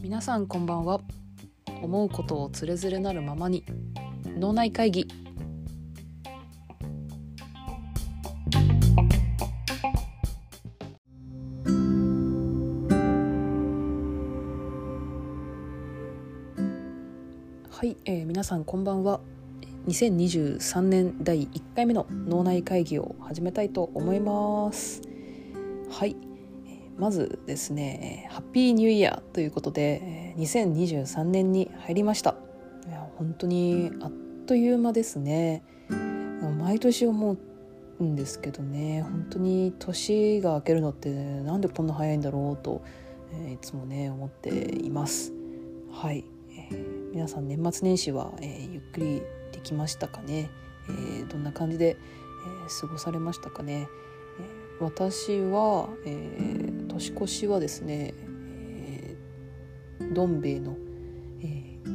皆さんこんばんは。思うことをつれづれなるままに脳内会議。はい、えー皆さんこんばんは。2023年第1回目の脳内会議を始めたいと思います。はい。まずですねハッピーニューイヤーということで2023年に入りました。いや本当にあっという間ですね。毎年思うんですけどね本当に年が明けるのってなんでこんな早いんだろうと、いつもね思っています。はい、えー皆さん年末年始は、えーゆっくりできましたかね、えーどんな感じで、え過ごされましたかね、私は、えー年越しはですね、えーどん兵衛の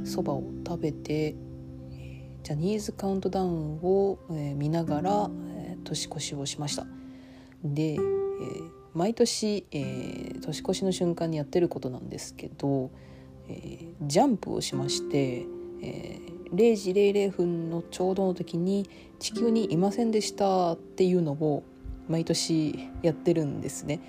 そば、蕎麦を食べて、ジャニーズカウントダウンを、えー見ながら、えー年越しをしました。で、えー毎年、えー年越しの瞬間にやってることなんですけど、えージャンプをしまして、えー0時00分のちょうどの時に地球にいませんでしたっていうのを毎年やってるんですね。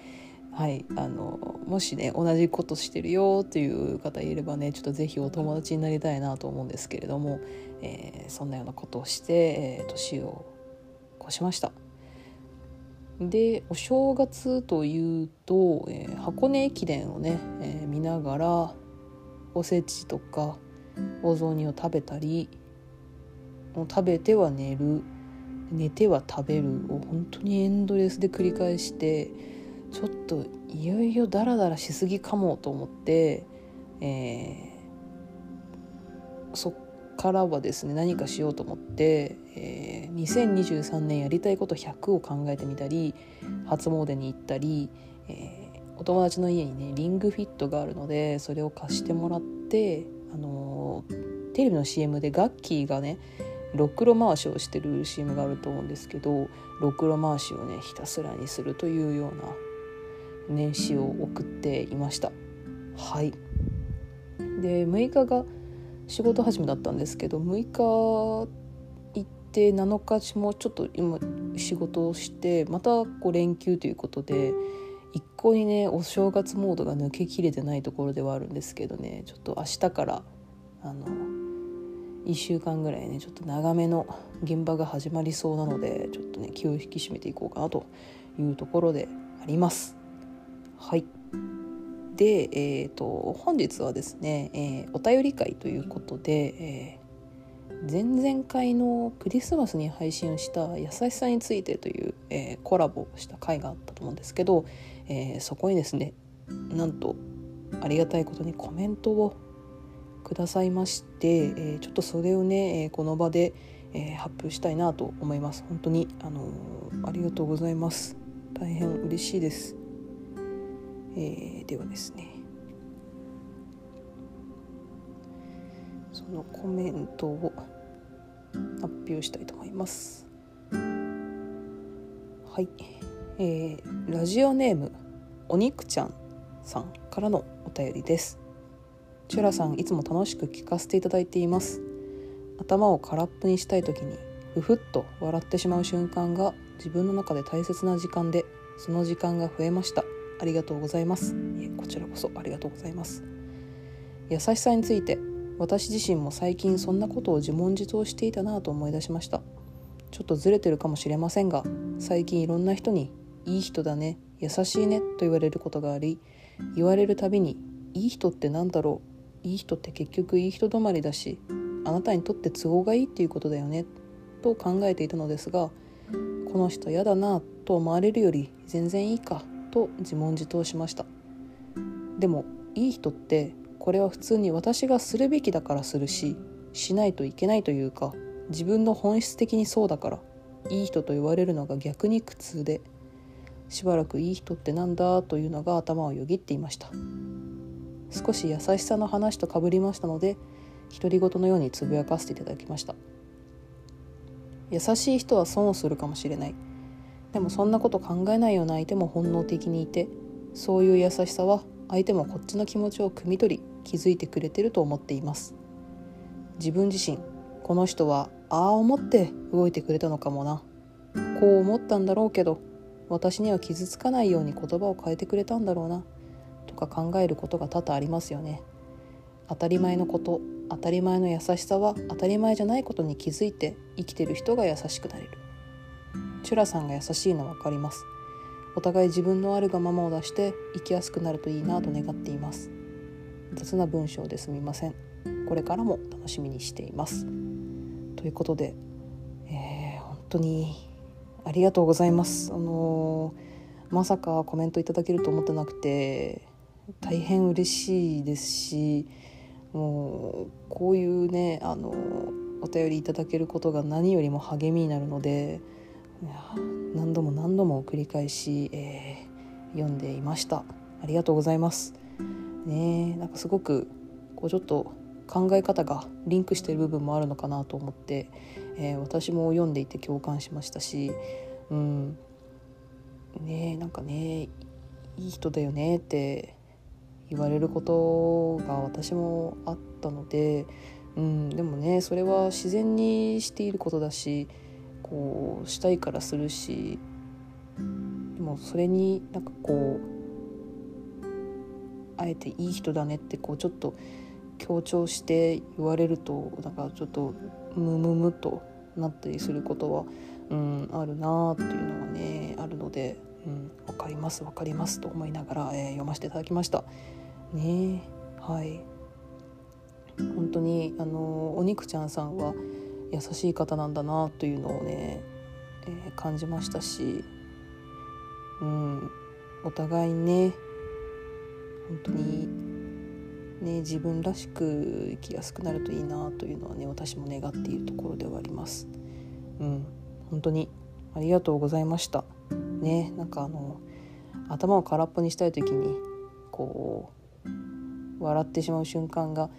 はい、あのもしね同じことしてるよっていう方いればねちょっとぜひお友達になりたいなと思うんですけれども、えーそんなようなことをして、えー年を越しました。でお正月というと、えー箱根駅伝をね、えー見ながらおせちとかお雑煮を食べたりもう食べては寝る寝ては食べるを本当にエンドレスで繰り返してちょっといよいよダラダラしすぎかもと思って、えーそっからはですね何かしようと思って、えー2023年やりたいこと100を考えてみたり初詣に行ったり、えーお友達の家にねリングフィットがあるのでそれを貸してもらって、あのーテレビの CM でガッキーがねろくろ回しをしてる CM があると思うんですけどろくろ回しをねひたすらにするというような年始を送っていました。はいで6日が仕事始めだったんですけど6日行って7日もちょっと今仕事をしてまたこう連休ということで一向にねお正月モードが抜けきれてないところではあるんですけどねちょっと明日からあの1週間ぐらいねちょっと長めの現場が始まりそうなのでちょっとね気を引き締めていこうかなというところであります。はいで、えー、と本日はですね、えーお便り会ということで、えー前々回のクリスマスに配信した「優しさについて」という、えーコラボした回があったと思うんですけど、えそこにですねなんとありがたいことにコメントをくださいまして、えーちょっとそれをね、えーこの場で、えー発表したいなと思います。本当に、あのーありがとうございます。大変嬉しいです、えーではですね。そのコメントを発表したいと思います。はい、えーラジオネームお肉ちゃんさんからのお便りです。チュラさんいつも楽しく聞かせていただいています。頭を空っぽにしたい時にふふっと笑ってしまう瞬間が自分の中で大切な時間でその時間が増えました。ありがとうございます。こちらこそありがとうございます。優しさについて私自身も最近そんなことを自問自答していたなと思い出しました。ちょっとずれてるかもしれませんが最近いろんな人に「いい人だね優しいね」と言われることがあり言われるたびに「いい人ってなんだろういい人って結局いい人止まりだしあなたにとって都合がいいっていうことだよね」と考えていたのですがこの人嫌だなと思われるより全然いいかと自問自答しました。でもいい人ってこれは普通に私がするべきだからするししないといけないというか自分の本質的にそうだからいい人と言われるのが逆に苦痛でしばらくいい人ってなんだというのが頭をよぎっていました。少し優しさの話とかぶりましたので独り言のようにつぶやかせていただきました。優しい人は損をするかもしれない。でもそんなこと考えないような相手も本能的にいてそういう優しさは相手もこっちの気持ちを汲み取り気づいてくれてると思っています。自分自身この人はああ思って動いてくれたのかもな。こう思ったんだろうけど私には傷つかないように言葉を変えてくれたんだろうな。とか考えることが多々ありますよね。当たり前のこと当たり前の優しさは当たり前じゃないことに気づいて生きてる人が優しくなれる。チュラさんが優しいの分かります。お互い自分のあるがままを出して生きやすくなるといいなと願っています。雑な文章ですみません。これからも楽しみにしています。ということで、えー、本当にありがとうございます。あのー、まさかコメントいただけると思ってなくて大変嬉しいですしもうこういうねあのお便りいただけることが何よりも励みになるので何度も何度も繰り返し、えー、読んでいました。ありがとうございます。ねなんかすごくこうちょっと考え方がリンクしてる部分もあるのかなと思って、えー、私も読んでいて共感しましたしうん。ねなんかねいい人だよねって言われることが私もあったので、うん、でもねそれは自然にしていることだしこうしたいからするしでもそれになんかこうあえていい人だねってこうちょっと強調して言われるとなんかちょっとムムムとなったりすることは、うん、あるなっていうのはねあるので、うん、分かります分かりますと思いながら、えー、読ませていただきました。ねはい本当にあのお肉ちゃんさんは優しい方なんだなというのをね、えー、感じましたし、うん、お互いね本当にね自分らしく生きやすくなるといいなというのはね私も願っているところではあります。うん、本当にありがとうございました。ね、なんかあの頭を空っぽにしたい時にこう笑ってしまう瞬間が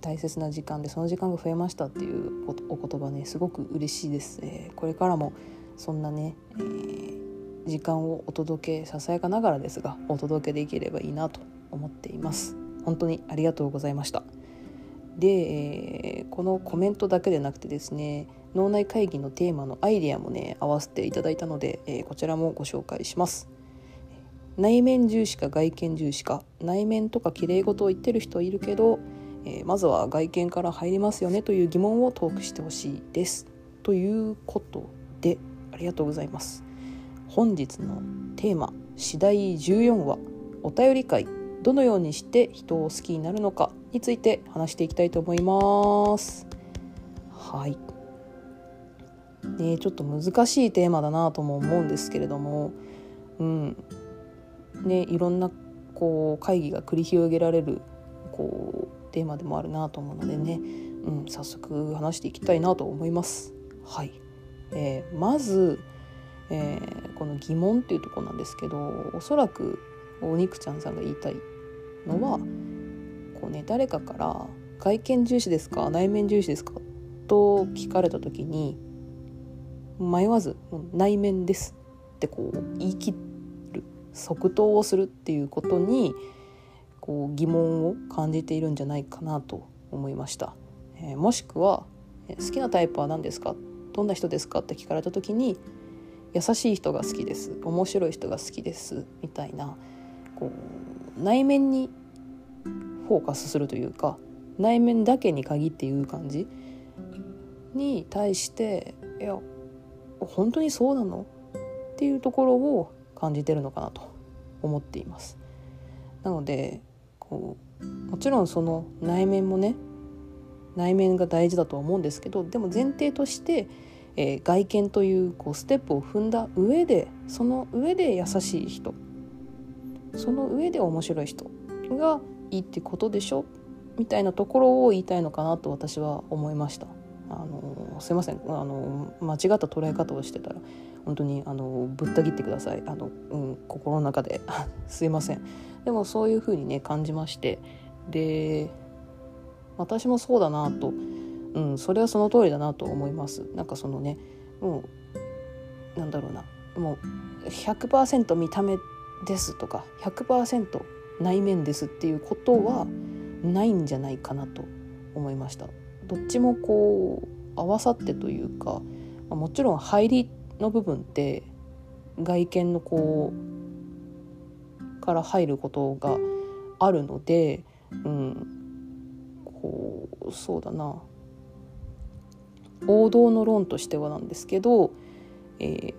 大切な時間でその時間が増えましたっていうお言葉ねすごく嬉しいです、えー、これからもそんなね、えー、時間をお届けささやかながらですがお届けできればいいなと思っています。本当にありがとうございました。で、えー、このコメントだけでなくてですね脳内会議のテーマのアイデアもね合わせていただいたので、えー、こちらもご紹介します。内面重視か外見重視か内面とか綺麗事を言ってる人いるけど、えー、まずは外見から入りますよねという疑問をトークしてほしいです。ということでありがとうございます。本日のテーマ次第14話。お便り会どのようにして人を好きになるのか。について話していきたいと思います。はい。ねちょっと難しいテーマだなとも思うんですけれども。うん。ね、いろんなこう会議が繰り広げられるこうテーマでもあるなと思うのでね、うん、早速話していきたいなと思います。はい、えー、まず、えー、この疑問っていうとこなんですけどおそらくお肉ちゃんさんが言いたいのはこう、ね、誰かから「外見重視ですか？内面重視ですか?」と聞かれた時に迷わず「内面です」ってこう言い切って即答をするっていうことにこう疑問を感じているんじゃないかなと思いました。えー、もしくは「好きなタイプは何ですか？どんな人ですか?」って聞かれた時に「優しい人が好きです」「面白い人が好きです」みたいなこう内面にフォーカスするというか内面だけに限って言う感じに対して「いや本当にそうなの?」っていうところを感じてるのかなと思っています。なのでこうもちろんその内面もね内面が大事だとは思うんですけどでも前提として、えー、外見というこうステップを踏んだ上でその上で優しい人その上で面白い人がいいってことでしょ？みたいなところを言いたいのかなと私は思いました。あのすいません。あの間違った捉え方をしてたら本当にあのぶった切ってください。あの、うん、心の中で。すいません。でもそういう風にね感じまして。で私もそうだなと、うん、それはその通りだなと思います。なんかそのねもうなんだろうな。もう100%見た目ですとか100%内面ですっていうことはないんじゃないかなと思いました。どっちもこう合わさってというかもちろん入りの部分って外見のこうから入ることがあるので、うん、こうそうだな王道の論としてはなんですけど、えー、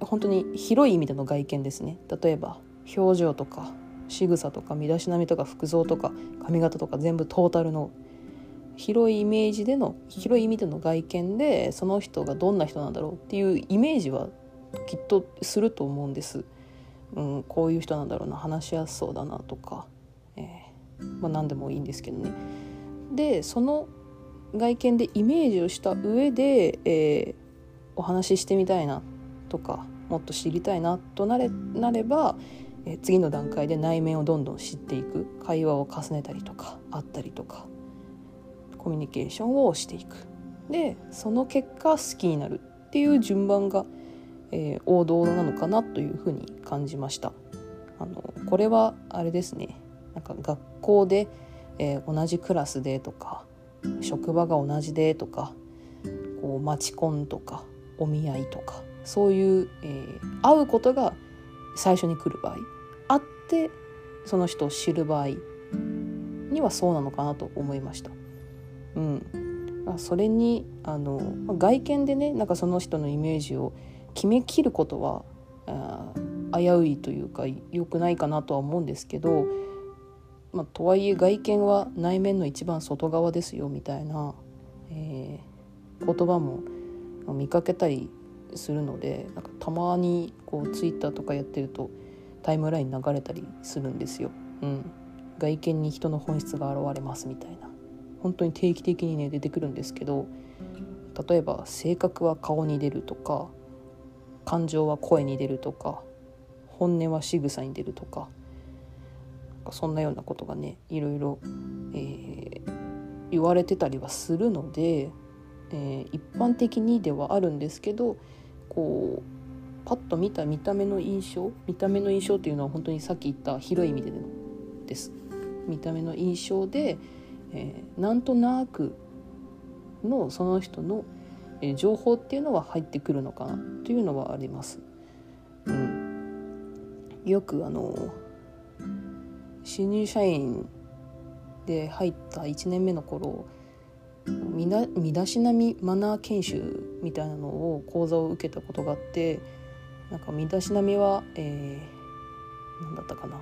本当に広い意味での外見ですね例えば表情とか仕草とか身だしなみとか服装とか髪型とか全部トータルの広いイメージでの広い意味での外見でその人がどんな人なんだろうっていうイメージはきっとすると思うんです。うん、こういう人なんだろうな話しやすそうだなとか、えー、まあ、何でもいいんですけどね。でその外見でイメージをした上で、えー、お話ししてみたいなとかもっと知りたいなとなれなれば、え、次の段階で内面をどんどん知っていく。会話を重ねたりとかあったりとか。コミュニケーションをしていく。でその結果好きになるっていう順番が、えー、王道なのかなというふうに感じました。あのこれはあれですね。なんか学校で、えー、同じクラスでとか職場が同じでとかこうマチコンとかお見合いとかそういう、えー、会うことが最初に来る場合。ってその人を知る場合にはそうなのかなと思いました。うん、それにあの外見でねなんかその人のイメージを決めきることは危ういというか良くないかなとは思うんですけど、まあ、とはいえ外見は内面の一番外側ですよみたいな、えー、言葉も見かけたりするのでなんかたまにこうツイッターとかやってるとタイムライン流れたりするんですよ。うん、外見に人の本質が現れますみたいな本当に定期的にね出てくるんですけど例えば性格は顔に出るとか感情は声に出るとか本音は仕草に出るとかそんなようなことがねいろいろ、えー、言われてたりはするので、えー、一般的にではあるんですけどこうパッと見た見た目の印象見た目の印象っていうのは本当にさっき言った広い意味でのです見た目の印象で、えー、なんとなくのその人の、えー、情報っていうのは入ってくるのかなというのはあります。うん、よくあの新入社員で入った1年目の頃身だ身だしなみマナー研修みたいなのを講座を受けたことがあってなんか身だしなみは、えー、何だったかな。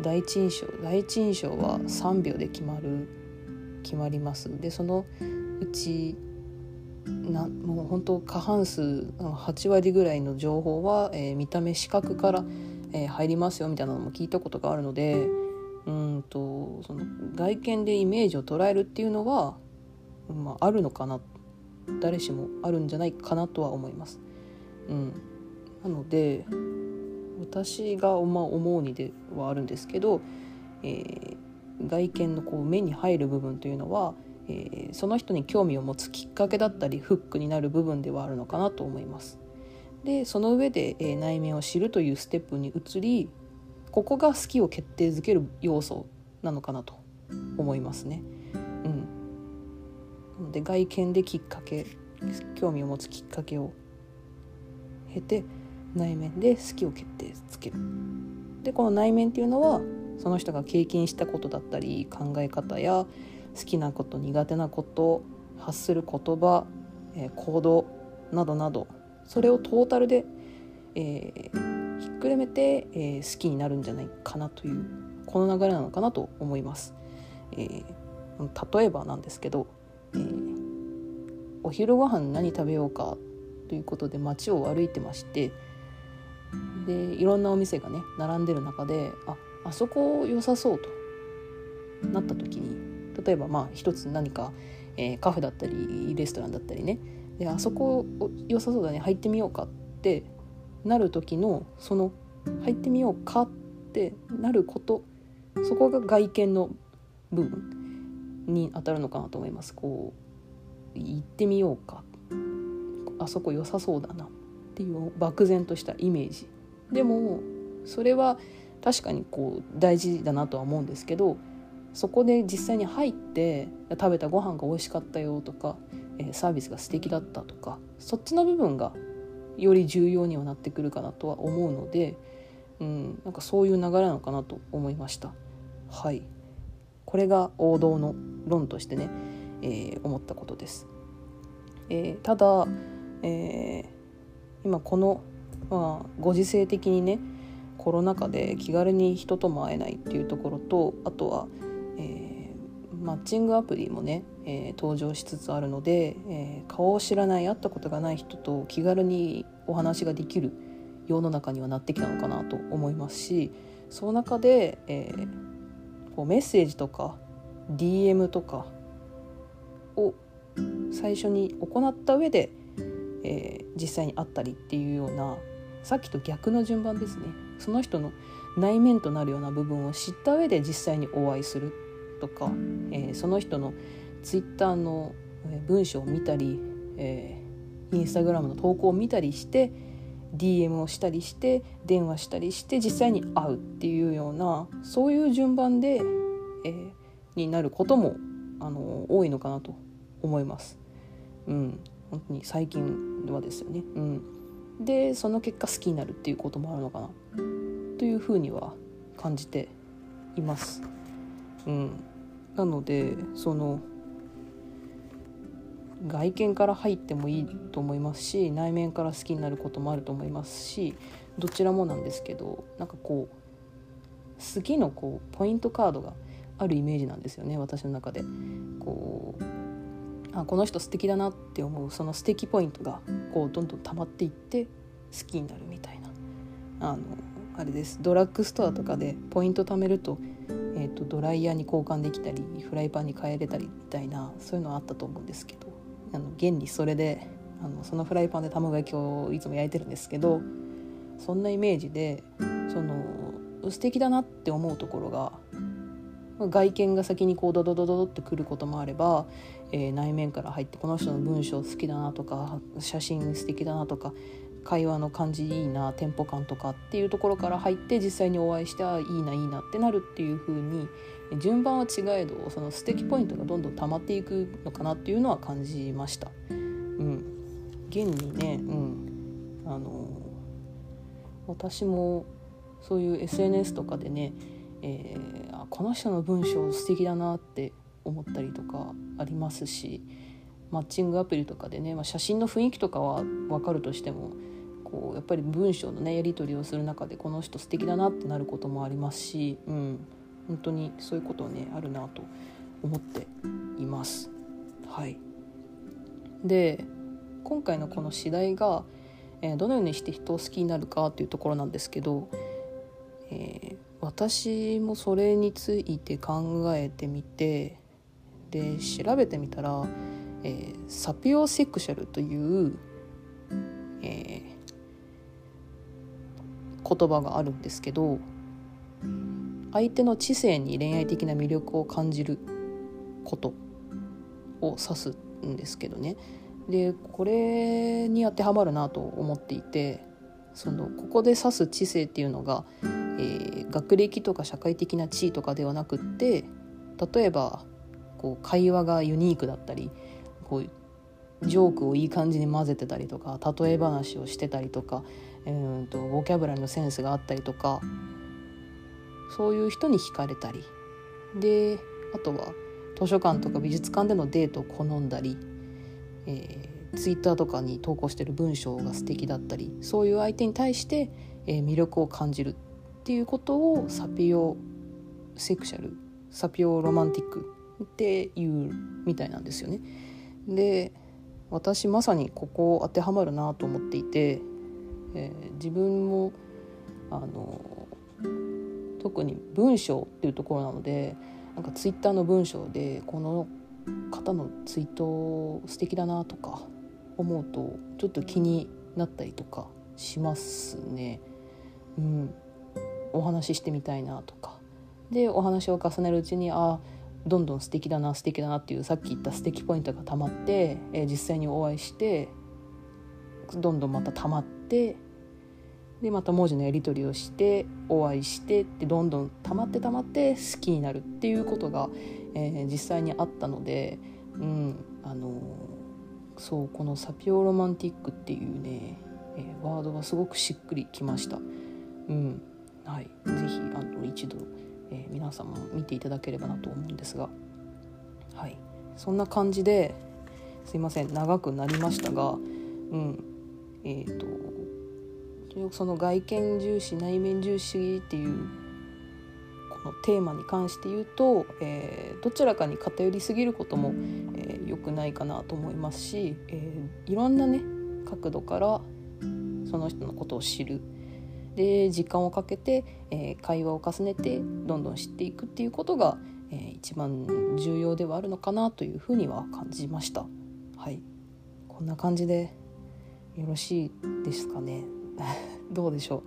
第一印象第一印象は3秒で決まる決まります。でそのうちなもう本当過半数8割ぐらいの情報は、えー、見た目視覚から、えー、入りますよみたいなのも聞いたことがあるのでうんとその外見でイメージを捉えるっていうのは、まあ、あるのかな。誰しもあるんじゃないかなとは思います。うん、なので私が思うにではあるんですけど、えー、外見のこう目に入る部分というのは、えー、その人に興味を持つきっかけだったりフックになる部分ではあるのかなと思います。でその上で、えー、内面を知るというステップに移りここが好きを決定づける要素なのかなと思いますね。うん、で外見できっかけ興味を持つきっかけを経て内面で好きを決定つけるでこの内面っていうのはその人が経験したことだったり考え方や好きなこと苦手なこと発する言葉、えー、行動などなどそれをトータルで、えー、ひっくるめて、えー、好きになるんじゃないかなというこの流れなのかなと思います。えー、例えばなんですけど、えー、お昼ご飯何食べようかということで街を歩いてましてでいろんなお店がね並んでる中でああそこ良さそうとなった時に例えばまあ一つ何か、えー、カフェだったりレストランだったりねであそこ良さそうだね入ってみようかってなる時のその入ってみようかってなることそこが外見の部分に当たるのかなと思います。こう行ってみようかあそこ良さそうだなっていう漠然としたイメージでもそれは確かにこう大事だなとは思うんですけどそこで実際に入って食べたご飯が美味しかったよとか、えー、サービスが素敵だったとかそっちの部分がより重要にはなってくるかなとは思うので、うん、なんかそういう流れなのかなと思いました。はいこれが王道の論としてね、えー、思ったことです。えー、ただ、えー、今この、まあ、ご時世的にねコロナ禍で気軽に人とも会えないっていうところとあとは、えー、マッチングアプリもね、えー、登場しつつあるので、えー、顔を知らない会ったことがない人と気軽にお話ができる世の中にはなってきたのかなと思いますしその中で、えー、こうメッセージとか DM とかを最初に行った上で、えー、実際に会ったりっていうようなさっきと逆の順番ですねその人の内面となるような部分を知った上で実際にお会いするとか、えー、その人のツイッターの文章を見たり、えー、インスタグラムの投稿を見たりして DM をしたりして電話したりして実際に会うっていうようなそういう順番で、えー、になることもあの多いのかなと思います。うん、本当に最近はですよね。うん、でその結果好きになるっていうこともあるのかなというふうには感じています。うん、なのでその外見から入ってもいいと思いますし内面から好きになることもあると思いますしどちらもなんですけどなんかこう好きのこうポイントカードがあるイメージなんですよね私の中で。こうあこの人素敵だなって思うその素敵ポイントがこうどんどん溜まっていって好きになるみたいな。あのあれです。ドラッグストアとかでポイント貯めると,、えーと、ドライヤーに交換できたりフライパンに変えれたりみたいなそういうのあったと思うんですけど。あの現にそれであのそのフライパンで卵焼きをいつも焼いてるんですけどそんなイメージでその素敵だなって思うところが外見が先にこうドドドドドってくることもあれば、えー、内面から入ってこの人の文章好きだなとか写真素敵だなとか会話の感じいいなテンポ感とかっていうところから入って実際にお会いしてあいいないいなってなるっていう風に順番は違えどその素敵ポイントがどんどん溜まっていくのかなっていうのは感じました。うん、現にね、うん、あの私もそういう SNS とかでね、えー、この人の文章素敵だなって思ったりとかありますしマッチングアプリとかでね、まあ、写真の雰囲気とかは分かるとしてもこうやっぱり文章のねやり取りをする中でこの人素敵だなってなることもありますし、うん、本当にそういうことねあるなと思っています。はい、で今回のこの次第が、えー、どのようにして人を好きになるかっていうところなんですけど、えー、私もそれについて考えてみてで調べてみたら、えー、サピオセクシャルという、えー、言葉があるんですけど相手の知性に恋愛的な魅力を感じることを指すんですけどね。でこれに当てはまるなと思っていてそのここで指す知性っていうのが、えー、学歴とか社会的な地位とかではなくって例えばこう会話がユニークだったりこうジョークをいい感じに混ぜてたりとか例え話をしてたりとか、えーとボキャブラリのセンスがあったりとかそういう人に惹かれたり。であとは図書館とか美術館でのデートを好んだり、えー、ツイッターとかに投稿してる文章が素敵だったりそういう相手に対して、えー、魅力を感じる。っていうことをサピオセクシャルサピオロマンティックっていうみたいなんですよね。で私まさにここ当てはまるなと思っていて、えー、自分もあの特に文章っていうところなのでなんかツイッターの文章でこの方のツイート素敵だなとか思うとちょっと気になったりとかしますね。うん、お話ししてみたいなとかでお話を重ねるうちにあどんどん素敵だな素敵だなっていうさっき言った素敵ポイントがたまって、えー、実際にお会いしてどんどんまたたまってでまた文字のやり取りをしてお会いしてでどんどん溜まって溜まって好きになるっていうことが、えー、実際にあったので、うんあのー、そうこの「サピオロマンティック」っていうね、えー、ワードがすごくしっくりきました。うんはい、ぜひあの一度、え皆さんも見ていただければなと思うんですが、はい、そんな感じですいません長くなりましたが、うんえーとその外見重視内面重視っていうこのテーマに関して言うと、えー、どちらかに偏りすぎることも、えー、良くないかなと思いますし、えー、いろんなね角度からその人のことを知る。で時間をかけて、えー、会話を重ねてどんどん知っていくっていうことが、えー、一番重要ではあるのかなというふうには感じました。はい、こんな感じでよろしいですかね。どうでしょう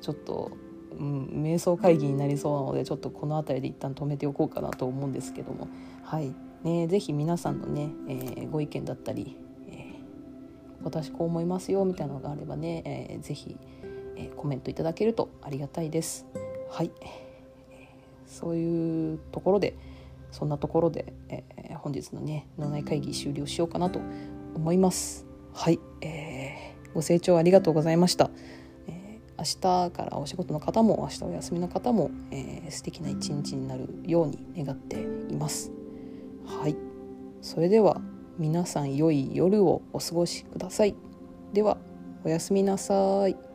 ちょっと、うん、瞑想会議になりそうなのでちょっとこの辺りで一旦止めておこうかなと思うんですけどもはいね是非皆さんのね、えー、ご意見だったり、えー、私こう思いますよみたいなのがあればね、えー、ぜひ、え、コメントいただけるとありがたいです。はい、そういうところでそんなところで、えー、本日のね脳内会議終了しようかなと思います。はい、えー、ご清聴ありがとうございました、えー、明日からお仕事の方も明日お休みの方も、えー、素敵な一日になるように願っています。はい。それでは皆さん良い夜をお過ごしください。ではおやすみなさい。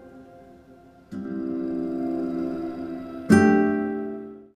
Thank you.